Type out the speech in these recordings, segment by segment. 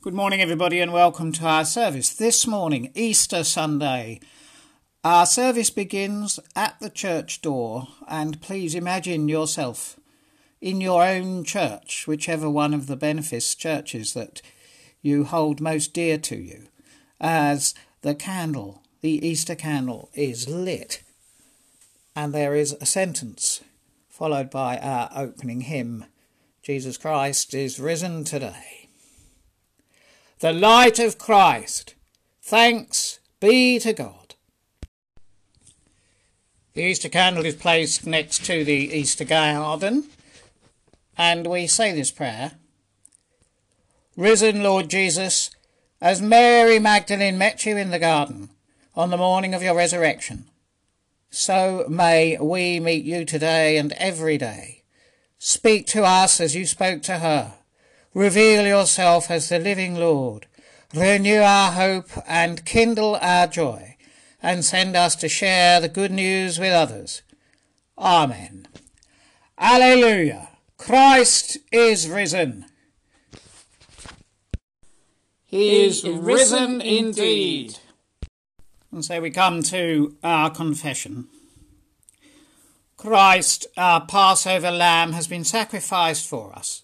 Good morning, everybody, and welcome to our service. This morning, Easter Sunday, our service begins at the church door, and please imagine yourself in your own church, whichever one of the benefice churches that you hold most dear to you, as the candle, the Easter candle, is lit, and there is a sentence followed by our opening hymn Jesus Christ is risen today the light of Christ. Thanks be to God. The Easter candle is placed next to the Easter garden, and we say this prayer Risen Lord Jesus, as Mary Magdalene met you in the garden on the morning of your resurrection, so may we meet you today and every day. Speak to us as you spoke to her Reveal yourself as the living Lord. Renew our hope and kindle our joy, and send us to share the good news with others. Amen. Alleluia. Christ is risen. He is risen indeed. And so we come to our confession. Christ, our Passover lamb, has been sacrificed for us.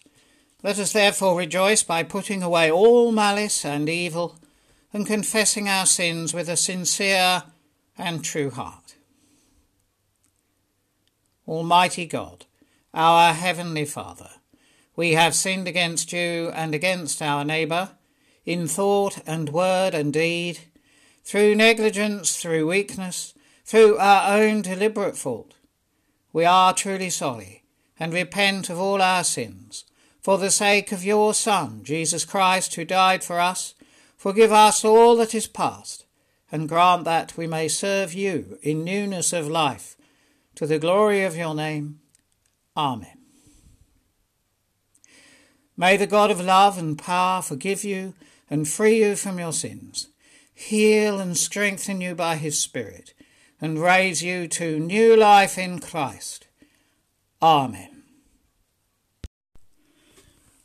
Let us therefore rejoice by putting away all malice and evil and confessing our sins with a sincere and true heart. Almighty God, our Heavenly Father, we have sinned against you and against our neighbour, in thought and word and deed, through negligence, through weakness, through our own deliberate fault. We are truly sorry and repent of all our sins for the sake of your Son, Jesus Christ, who died for us, forgive us all that is past, and grant that we may serve you in newness of life, to the glory of your name. Amen. May the God of love and power forgive you and free you from your sins, heal and strengthen you by his Spirit, and raise you to new life in Christ. Amen.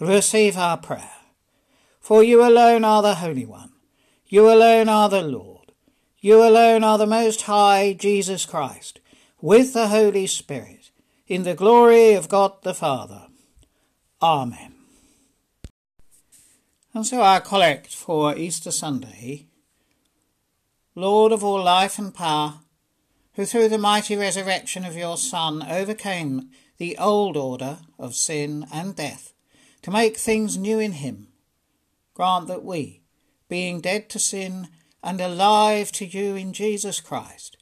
receive our prayer. For you alone are the Holy One, you alone are the Lord, you alone are the Most High Jesus Christ, with the Holy Spirit, in the glory of God the Father. Amen. And so our collect for Easter Sunday Lord of all life and power, who through the mighty resurrection of your Son overcame the old order of sin and death to make things new in him. Grant that we, being dead to sin and alive to you in Jesus Christ,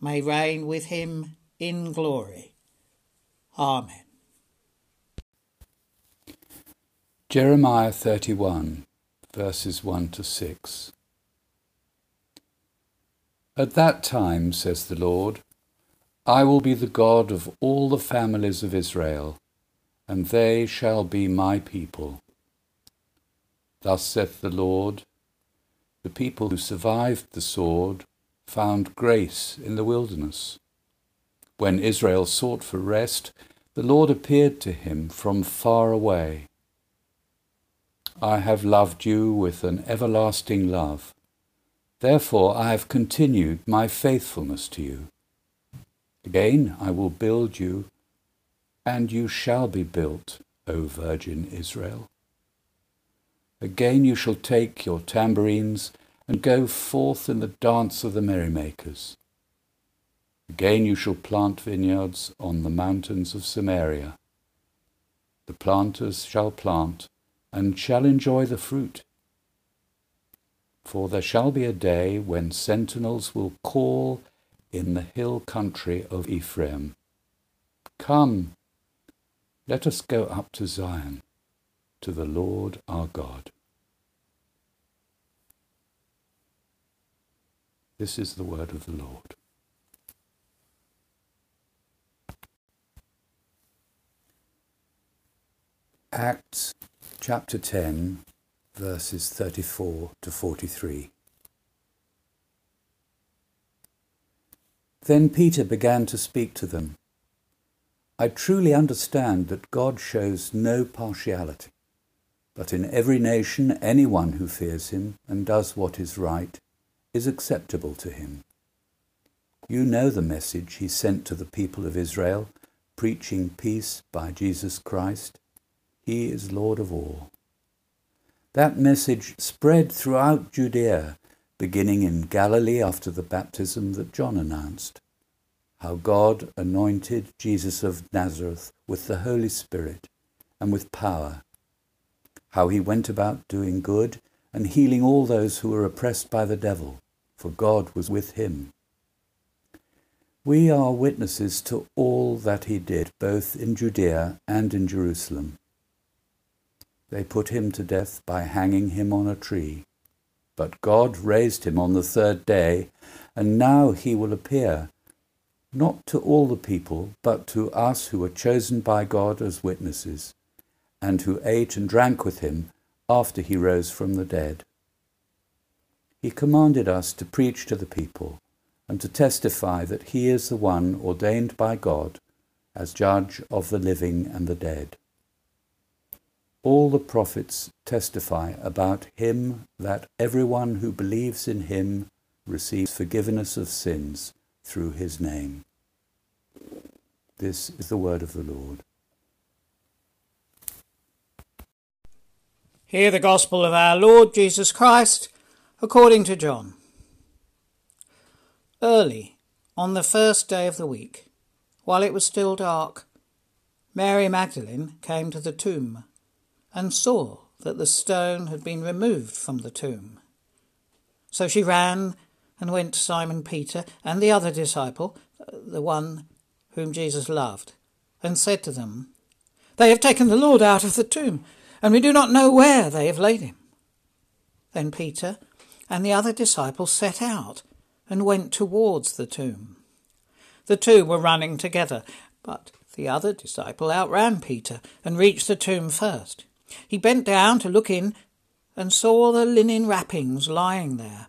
may reign with him in glory. Amen. Jeremiah 31, verses 1 to 6. At that time, says the Lord, I will be the God of all the families of Israel and they shall be my people. Thus saith the Lord, the people who survived the sword found grace in the wilderness. When Israel sought for rest, the Lord appeared to him from far away. I have loved you with an everlasting love. Therefore I have continued my faithfulness to you. Again I will build you and you shall be built, O Virgin Israel. Again you shall take your tambourines and go forth in the dance of the merrymakers. Again you shall plant vineyards on the mountains of Samaria. The planters shall plant and shall enjoy the fruit. For there shall be a day when sentinels will call in the hill country of Ephraim. Come, let us go up to Zion, to the Lord our God. This is the word of the Lord. Acts chapter 10, verses 34 to 43. Then Peter began to speak to them. I truly understand that God shows no partiality, but in every nation anyone who fears him and does what is right is acceptable to him. You know the message he sent to the people of Israel, preaching peace by Jesus Christ. He is Lord of all. That message spread throughout Judea, beginning in Galilee after the baptism that John announced. How God anointed Jesus of Nazareth with the Holy Spirit and with power. How he went about doing good and healing all those who were oppressed by the devil, for God was with him. We are witnesses to all that he did, both in Judea and in Jerusalem. They put him to death by hanging him on a tree. But God raised him on the third day, and now he will appear, not to all the people, but to us who were chosen by God as witnesses, and who ate and drank with him after he rose from the dead. He commanded us to preach to the people and to testify that he is the one ordained by God as judge of the living and the dead. All the prophets testify about him that everyone who believes in him receives forgiveness of sins through his name. This is the word of the Lord. Hear the gospel of our Lord Jesus Christ according to John. Early, on the first day of the week, while it was still dark, Mary Magdalene came to the tomb and saw that the stone had been removed from the tomb. So she ran and went to Simon Peter and the other disciple, uh, the one whom Jesus loved, and said to them, They have taken the Lord out of the tomb and we do not know where they have laid him. Then Peter and the other disciple set out and went towards the tomb. The two were running together, but the other disciple outran Peter and reached the tomb first. He bent down to look in and saw the linen wrappings lying there,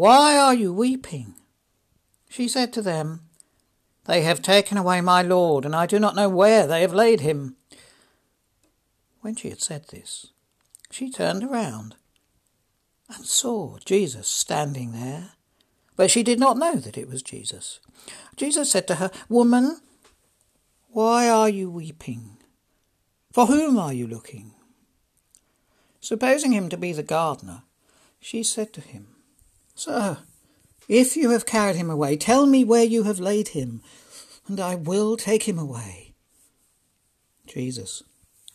why are you weeping? She said to them, They have taken away my Lord, and I do not know where they have laid him. When she had said this, she turned around and saw Jesus standing there, but she did not know that it was Jesus. Jesus said to her, Woman, why are you weeping? For whom are you looking? Supposing him to be the gardener, she said to him, Sir, if you have carried him away, tell me where you have laid him, and I will take him away. Jesus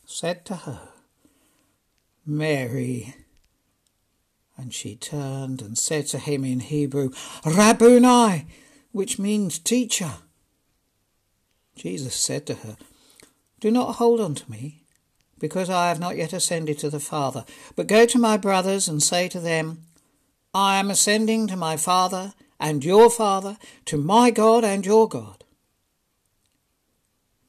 said to her, Mary. And she turned and said to him in Hebrew, Rabboni, which means teacher. Jesus said to her, Do not hold on to me, because I have not yet ascended to the Father, but go to my brothers and say to them, I am ascending to my Father and your Father, to my God and your God.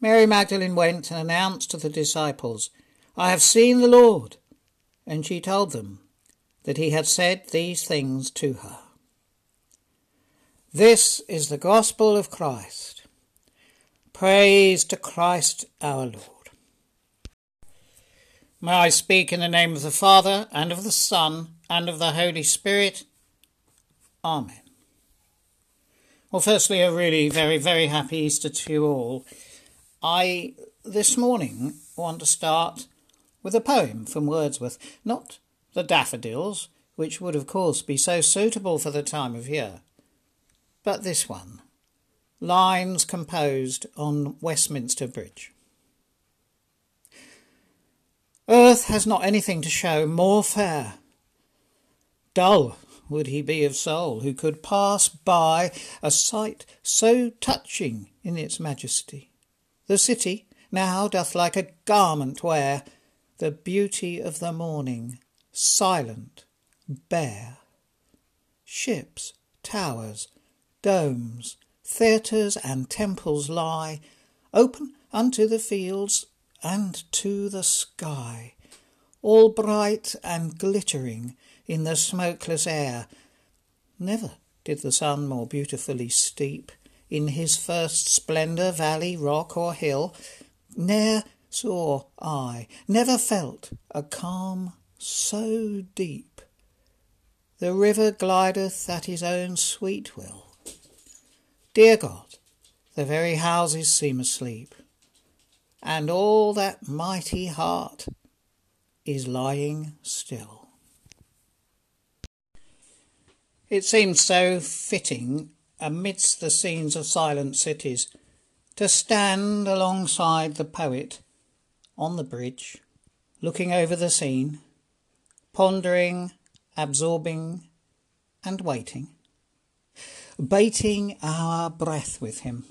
Mary Magdalene went and announced to the disciples, I have seen the Lord and she told them that he had said these things to her. This is the gospel of Christ. Praise to Christ our Lord. May I speak in the name of the Father, and of the Son, and of the Holy Spirit. Amen. Well, firstly, a really very, very happy Easter to you all. I, this morning, want to start with a poem from Wordsworth, not the daffodils, which would, of course, be so suitable for the time of year but this one. Lines composed on Westminster Bridge. Earth has not anything to show more fair. Dull would he be of soul who could pass by a sight so touching in its majesty. The city now doth like a garment wear the beauty of the morning, silent, bare. Ships, towers, domes, theatres, and temples lie, open unto the fields and to the sky, all bright and glittering in the smokeless air. Never did the sun more beautifully steep in his first splendour valley, rock, or hill. Ne'er saw I, never felt a calm so deep. The river glideth at his own sweet will Dear God, the very houses seem asleep, and all that mighty heart is lying still. It seems so fitting, amidst the scenes of silent cities, to stand alongside the poet on the bridge, looking over the scene, pondering, absorbing, and waiting baiting our breath with him.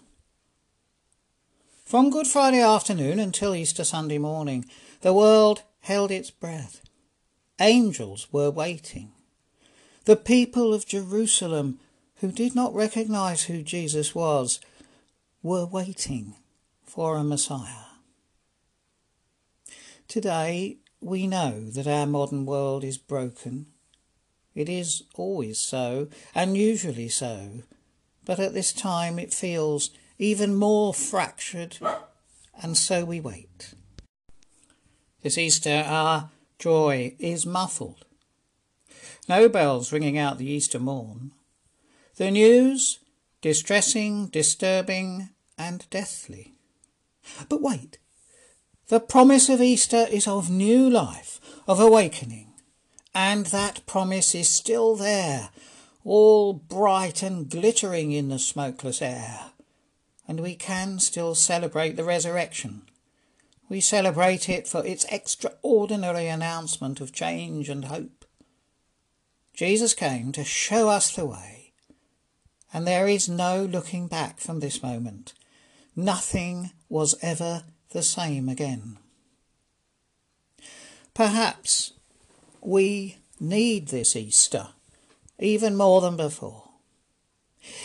From Good Friday afternoon until Easter Sunday morning, the world held its breath. Angels were waiting. The people of Jerusalem, who did not recognize who Jesus was, were waiting for a Messiah. Today, we know that our modern world is broken it is always so, and usually so, but at this time it feels even more fractured, and so we wait. This Easter, our joy is muffled. No bells ringing out the Easter morn. The news, distressing, disturbing, and deathly. But wait, the promise of Easter is of new life, of awakening. And that promise is still there, all bright and glittering in the smokeless air. And we can still celebrate the resurrection. We celebrate it for its extraordinary announcement of change and hope. Jesus came to show us the way, and there is no looking back from this moment. Nothing was ever the same again. Perhaps we need this Easter, even more than before.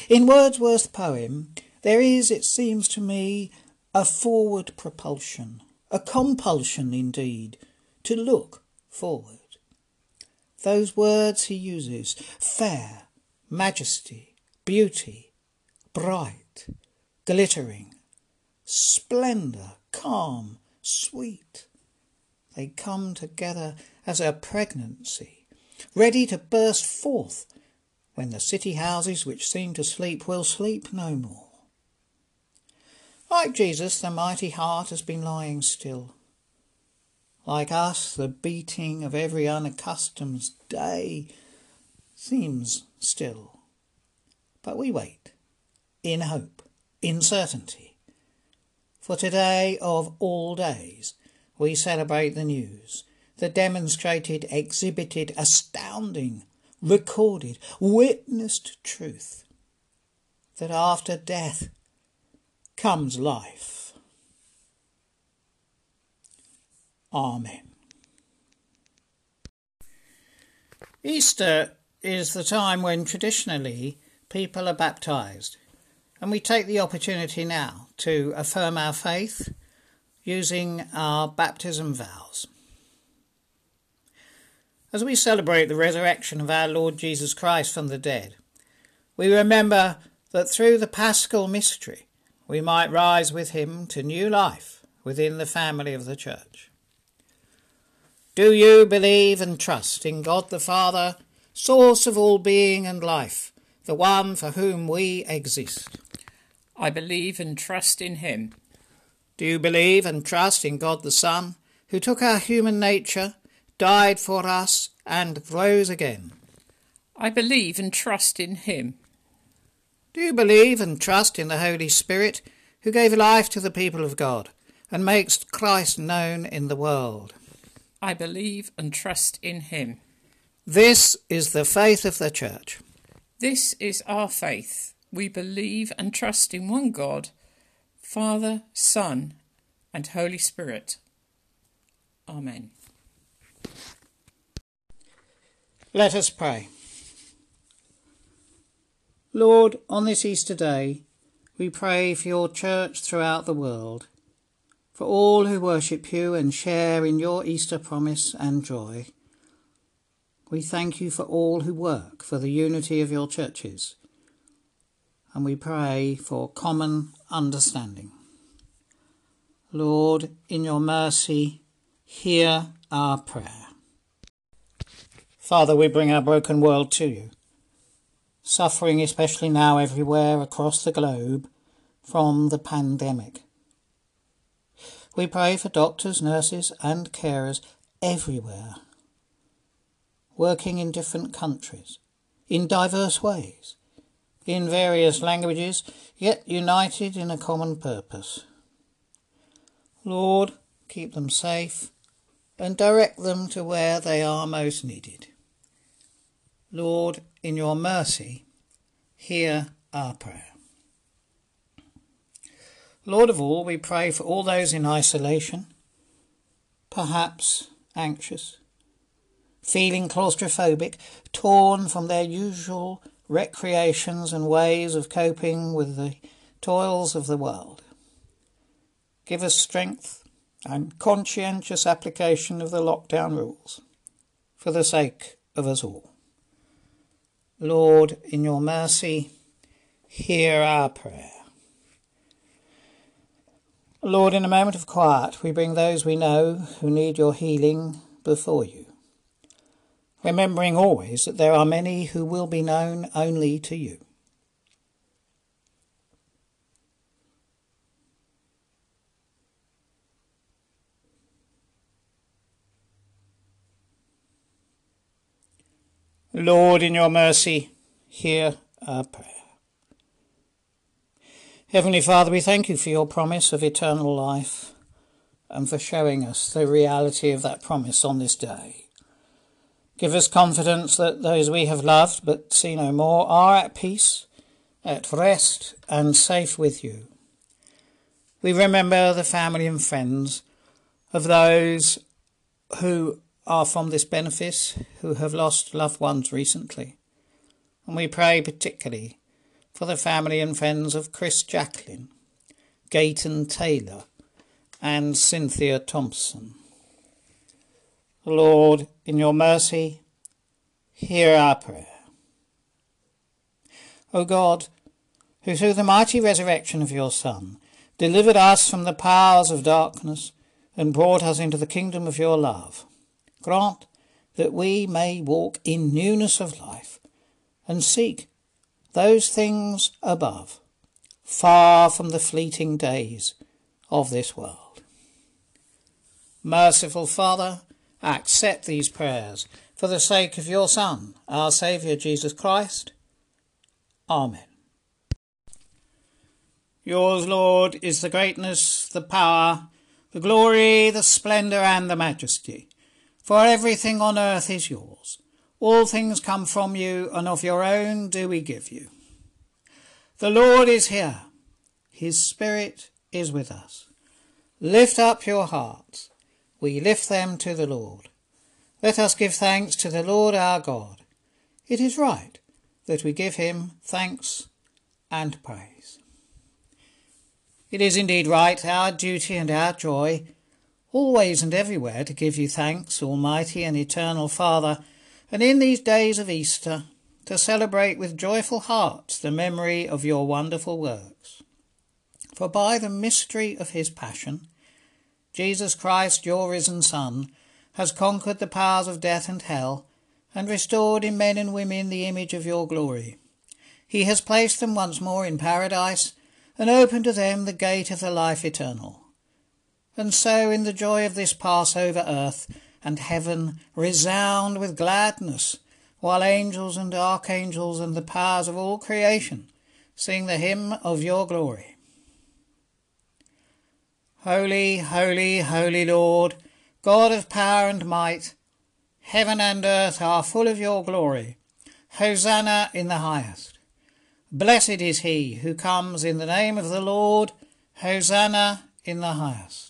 In Wordsworth's poem, there is, it seems to me, a forward propulsion, a compulsion indeed, to look forward. Those words he uses fair, majesty, beauty, bright, glittering, splendour, calm, sweet. They come together as a pregnancy, ready to burst forth when the city houses which seem to sleep will sleep no more. Like Jesus, the mighty heart has been lying still. Like us, the beating of every unaccustomed day seems still. But we wait, in hope, in certainty. For today of all days, we celebrate the news the demonstrated, exhibited, astounding, recorded, witnessed truth that after death comes life. Amen. Easter is the time when traditionally people are baptized, and we take the opportunity now to affirm our faith using our baptism vows. As we celebrate the resurrection of our Lord Jesus Christ from the dead, we remember that through the paschal mystery we might rise with him to new life within the family of the Church. Do you believe and trust in God the Father, source of all being and life, the one for whom we exist? I believe and trust in him. Do you believe and trust in God the Son, who took our human nature, died for us, and rose again? I believe and trust in him. Do you believe and trust in the Holy Spirit, who gave life to the people of God and makes Christ known in the world? I believe and trust in him. This is the faith of the Church. This is our faith. We believe and trust in one God, Father, Son, and Holy Spirit. Amen. Let us pray. Lord, on this Easter day, we pray for your church throughout the world, for all who worship you and share in your Easter promise and joy. We thank you for all who work for the unity of your churches, and we pray for common understanding. Lord, in your mercy, hear our prayer. Father, we bring our broken world to you, suffering especially now everywhere across the globe from the pandemic. We pray for doctors, nurses, and carers everywhere, working in different countries, in diverse ways, in various languages, yet united in a common purpose. Lord, keep them safe and direct them to where they are most needed. Lord, in your mercy, hear our prayer. Lord of all, we pray for all those in isolation, perhaps anxious, feeling claustrophobic, torn from their usual recreations and ways of coping with the toils of the world. Give us strength and conscientious application of the lockdown rules for the sake of us all. Lord, in your mercy, hear our prayer. Lord, in a moment of quiet, we bring those we know who need your healing before you, remembering always that there are many who will be known only to you. Lord, in your mercy, hear our prayer. Heavenly Father, we thank you for your promise of eternal life and for showing us the reality of that promise on this day. Give us confidence that those we have loved but see no more are at peace, at rest, and safe with you. We remember the family and friends of those who are from this benefice who have lost loved ones recently. And we pray particularly for the family and friends of Chris Jacklin, Gayton Taylor, and Cynthia Thompson. Lord, in your mercy, hear our prayer. O God, who through the mighty resurrection of your Son delivered us from the powers of darkness and brought us into the kingdom of your love, Grant that we may walk in newness of life and seek those things above, far from the fleeting days of this world. Merciful Father, accept these prayers for the sake of your Son, our Saviour Jesus Christ. Amen. Yours, Lord, is the greatness, the power, the glory, the splendour, and the majesty for everything on earth is yours. All things come from you, and of your own do we give you. The Lord is here. His Spirit is with us. Lift up your hearts. We lift them to the Lord. Let us give thanks to the Lord our God. It is right that we give him thanks and praise. It is indeed right, our duty and our joy, always and everywhere to give you thanks, Almighty and Eternal Father, and in these days of Easter, to celebrate with joyful hearts the memory of your wonderful works. For by the mystery of his passion, Jesus Christ, your risen Son, has conquered the powers of death and hell, and restored in men and women the image of your glory. He has placed them once more in paradise, and opened to them the gate of the life eternal. And so, in the joy of this Passover, earth and heaven resound with gladness, while angels and archangels and the powers of all creation sing the hymn of your glory. Holy, holy, holy Lord, God of power and might, heaven and earth are full of your glory. Hosanna in the highest. Blessed is he who comes in the name of the Lord. Hosanna in the highest.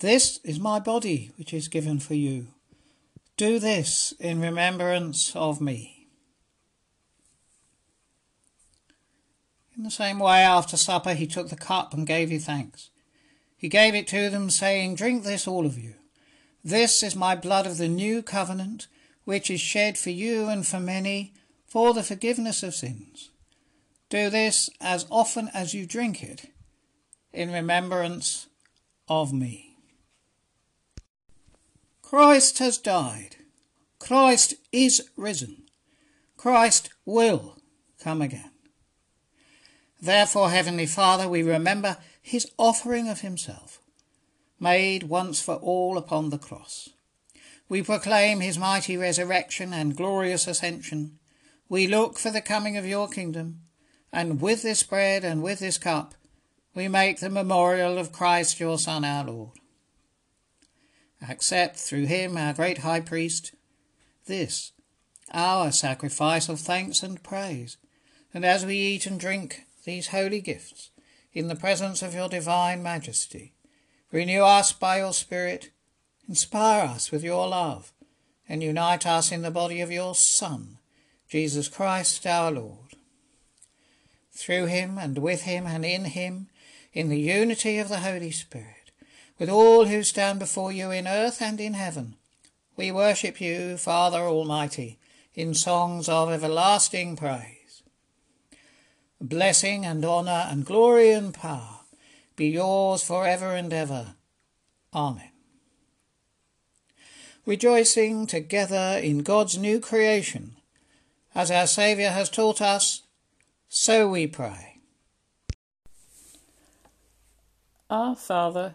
This is my body, which is given for you. Do this in remembrance of me. In the same way, after supper, he took the cup and gave you thanks. He gave it to them, saying, Drink this, all of you. This is my blood of the new covenant, which is shed for you and for many for the forgiveness of sins. Do this as often as you drink it in remembrance of me. Christ has died. Christ is risen. Christ will come again. Therefore, Heavenly Father, we remember his offering of himself, made once for all upon the cross. We proclaim his mighty resurrection and glorious ascension. We look for the coming of your kingdom, and with this bread and with this cup, we make the memorial of Christ your Son, our Lord accept through him, our great high priest, this, our sacrifice of thanks and praise. And as we eat and drink these holy gifts in the presence of your divine majesty, renew us by your Spirit, inspire us with your love, and unite us in the body of your Son, Jesus Christ our Lord. Through him and with him and in him, in the unity of the Holy Spirit, with all who stand before you in earth and in heaven. We worship you, Father Almighty, in songs of everlasting praise. Blessing and honour and glory and power be yours for ever and ever. Amen. Rejoicing together in God's new creation, as our Saviour has taught us, so we pray. Our Father,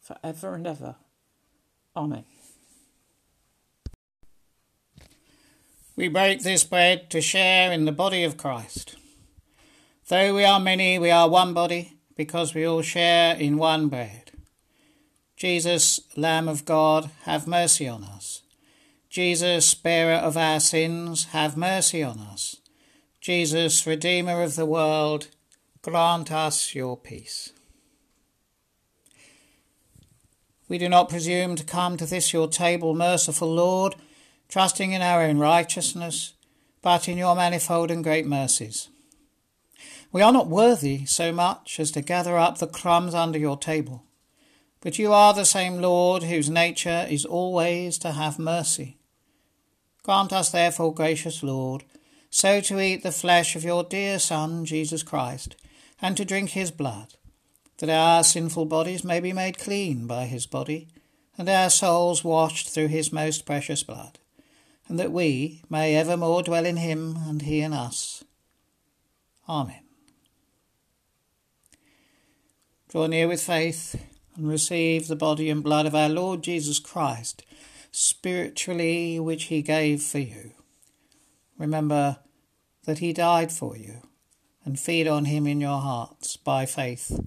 for ever and ever. Amen. We break this bread to share in the body of Christ. Though we are many, we are one body, because we all share in one bread. Jesus, Lamb of God, have mercy on us. Jesus, bearer of our sins, have mercy on us. Jesus, Redeemer of the world, grant us your peace. We do not presume to come to this your table, merciful Lord, trusting in our own righteousness, but in your manifold and great mercies. We are not worthy so much as to gather up the crumbs under your table, but you are the same Lord whose nature is always to have mercy. Grant us, therefore, gracious Lord, so to eat the flesh of your dear Son, Jesus Christ, and to drink his blood that our sinful bodies may be made clean by his body, and our souls washed through his most precious blood, and that we may evermore dwell in him and he in us, Amen. Draw near with faith and receive the body and blood of our Lord Jesus Christ, spiritually, which he gave for you. Remember that he died for you, and feed on him in your hearts by faith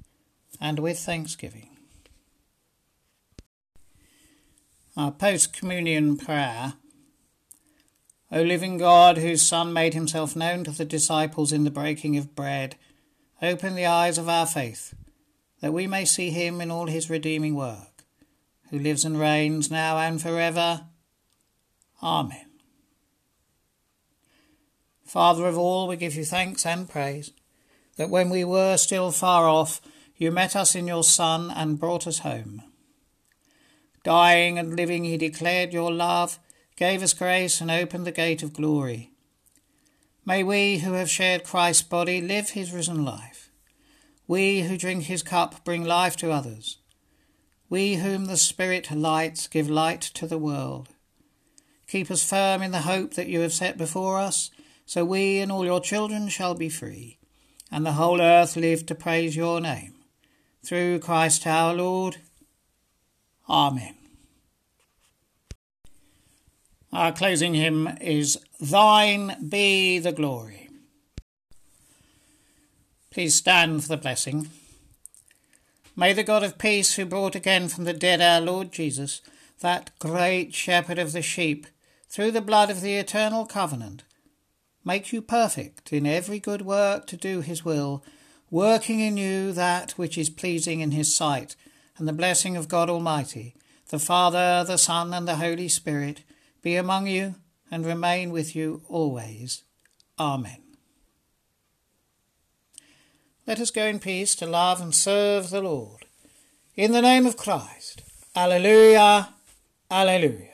and with thanksgiving. Our post communion prayer. O living God, whose Son made himself known to the disciples in the breaking of bread, open the eyes of our faith, that we may see him in all his redeeming work, who lives and reigns now and forever. Amen. Father of all, we give you thanks and praise that when we were still far off, you met us in your Son and brought us home. Dying and living, he declared your love, gave us grace, and opened the gate of glory. May we who have shared Christ's body live his risen life. We who drink his cup bring life to others. We whom the Spirit lights give light to the world. Keep us firm in the hope that you have set before us, so we and all your children shall be free, and the whole earth live to praise your name. Through Christ our Lord. Amen. Our closing hymn is Thine Be the Glory. Please stand for the blessing. May the God of peace, who brought again from the dead our Lord Jesus, that great shepherd of the sheep, through the blood of the eternal covenant, make you perfect in every good work to do his will, working in you that which is pleasing in his sight, and the blessing of God Almighty, the Father, the Son, and the Holy Spirit, be among you and remain with you always. Amen. Let us go in peace to love and serve the Lord. In the name of Christ. Alleluia, Alleluia.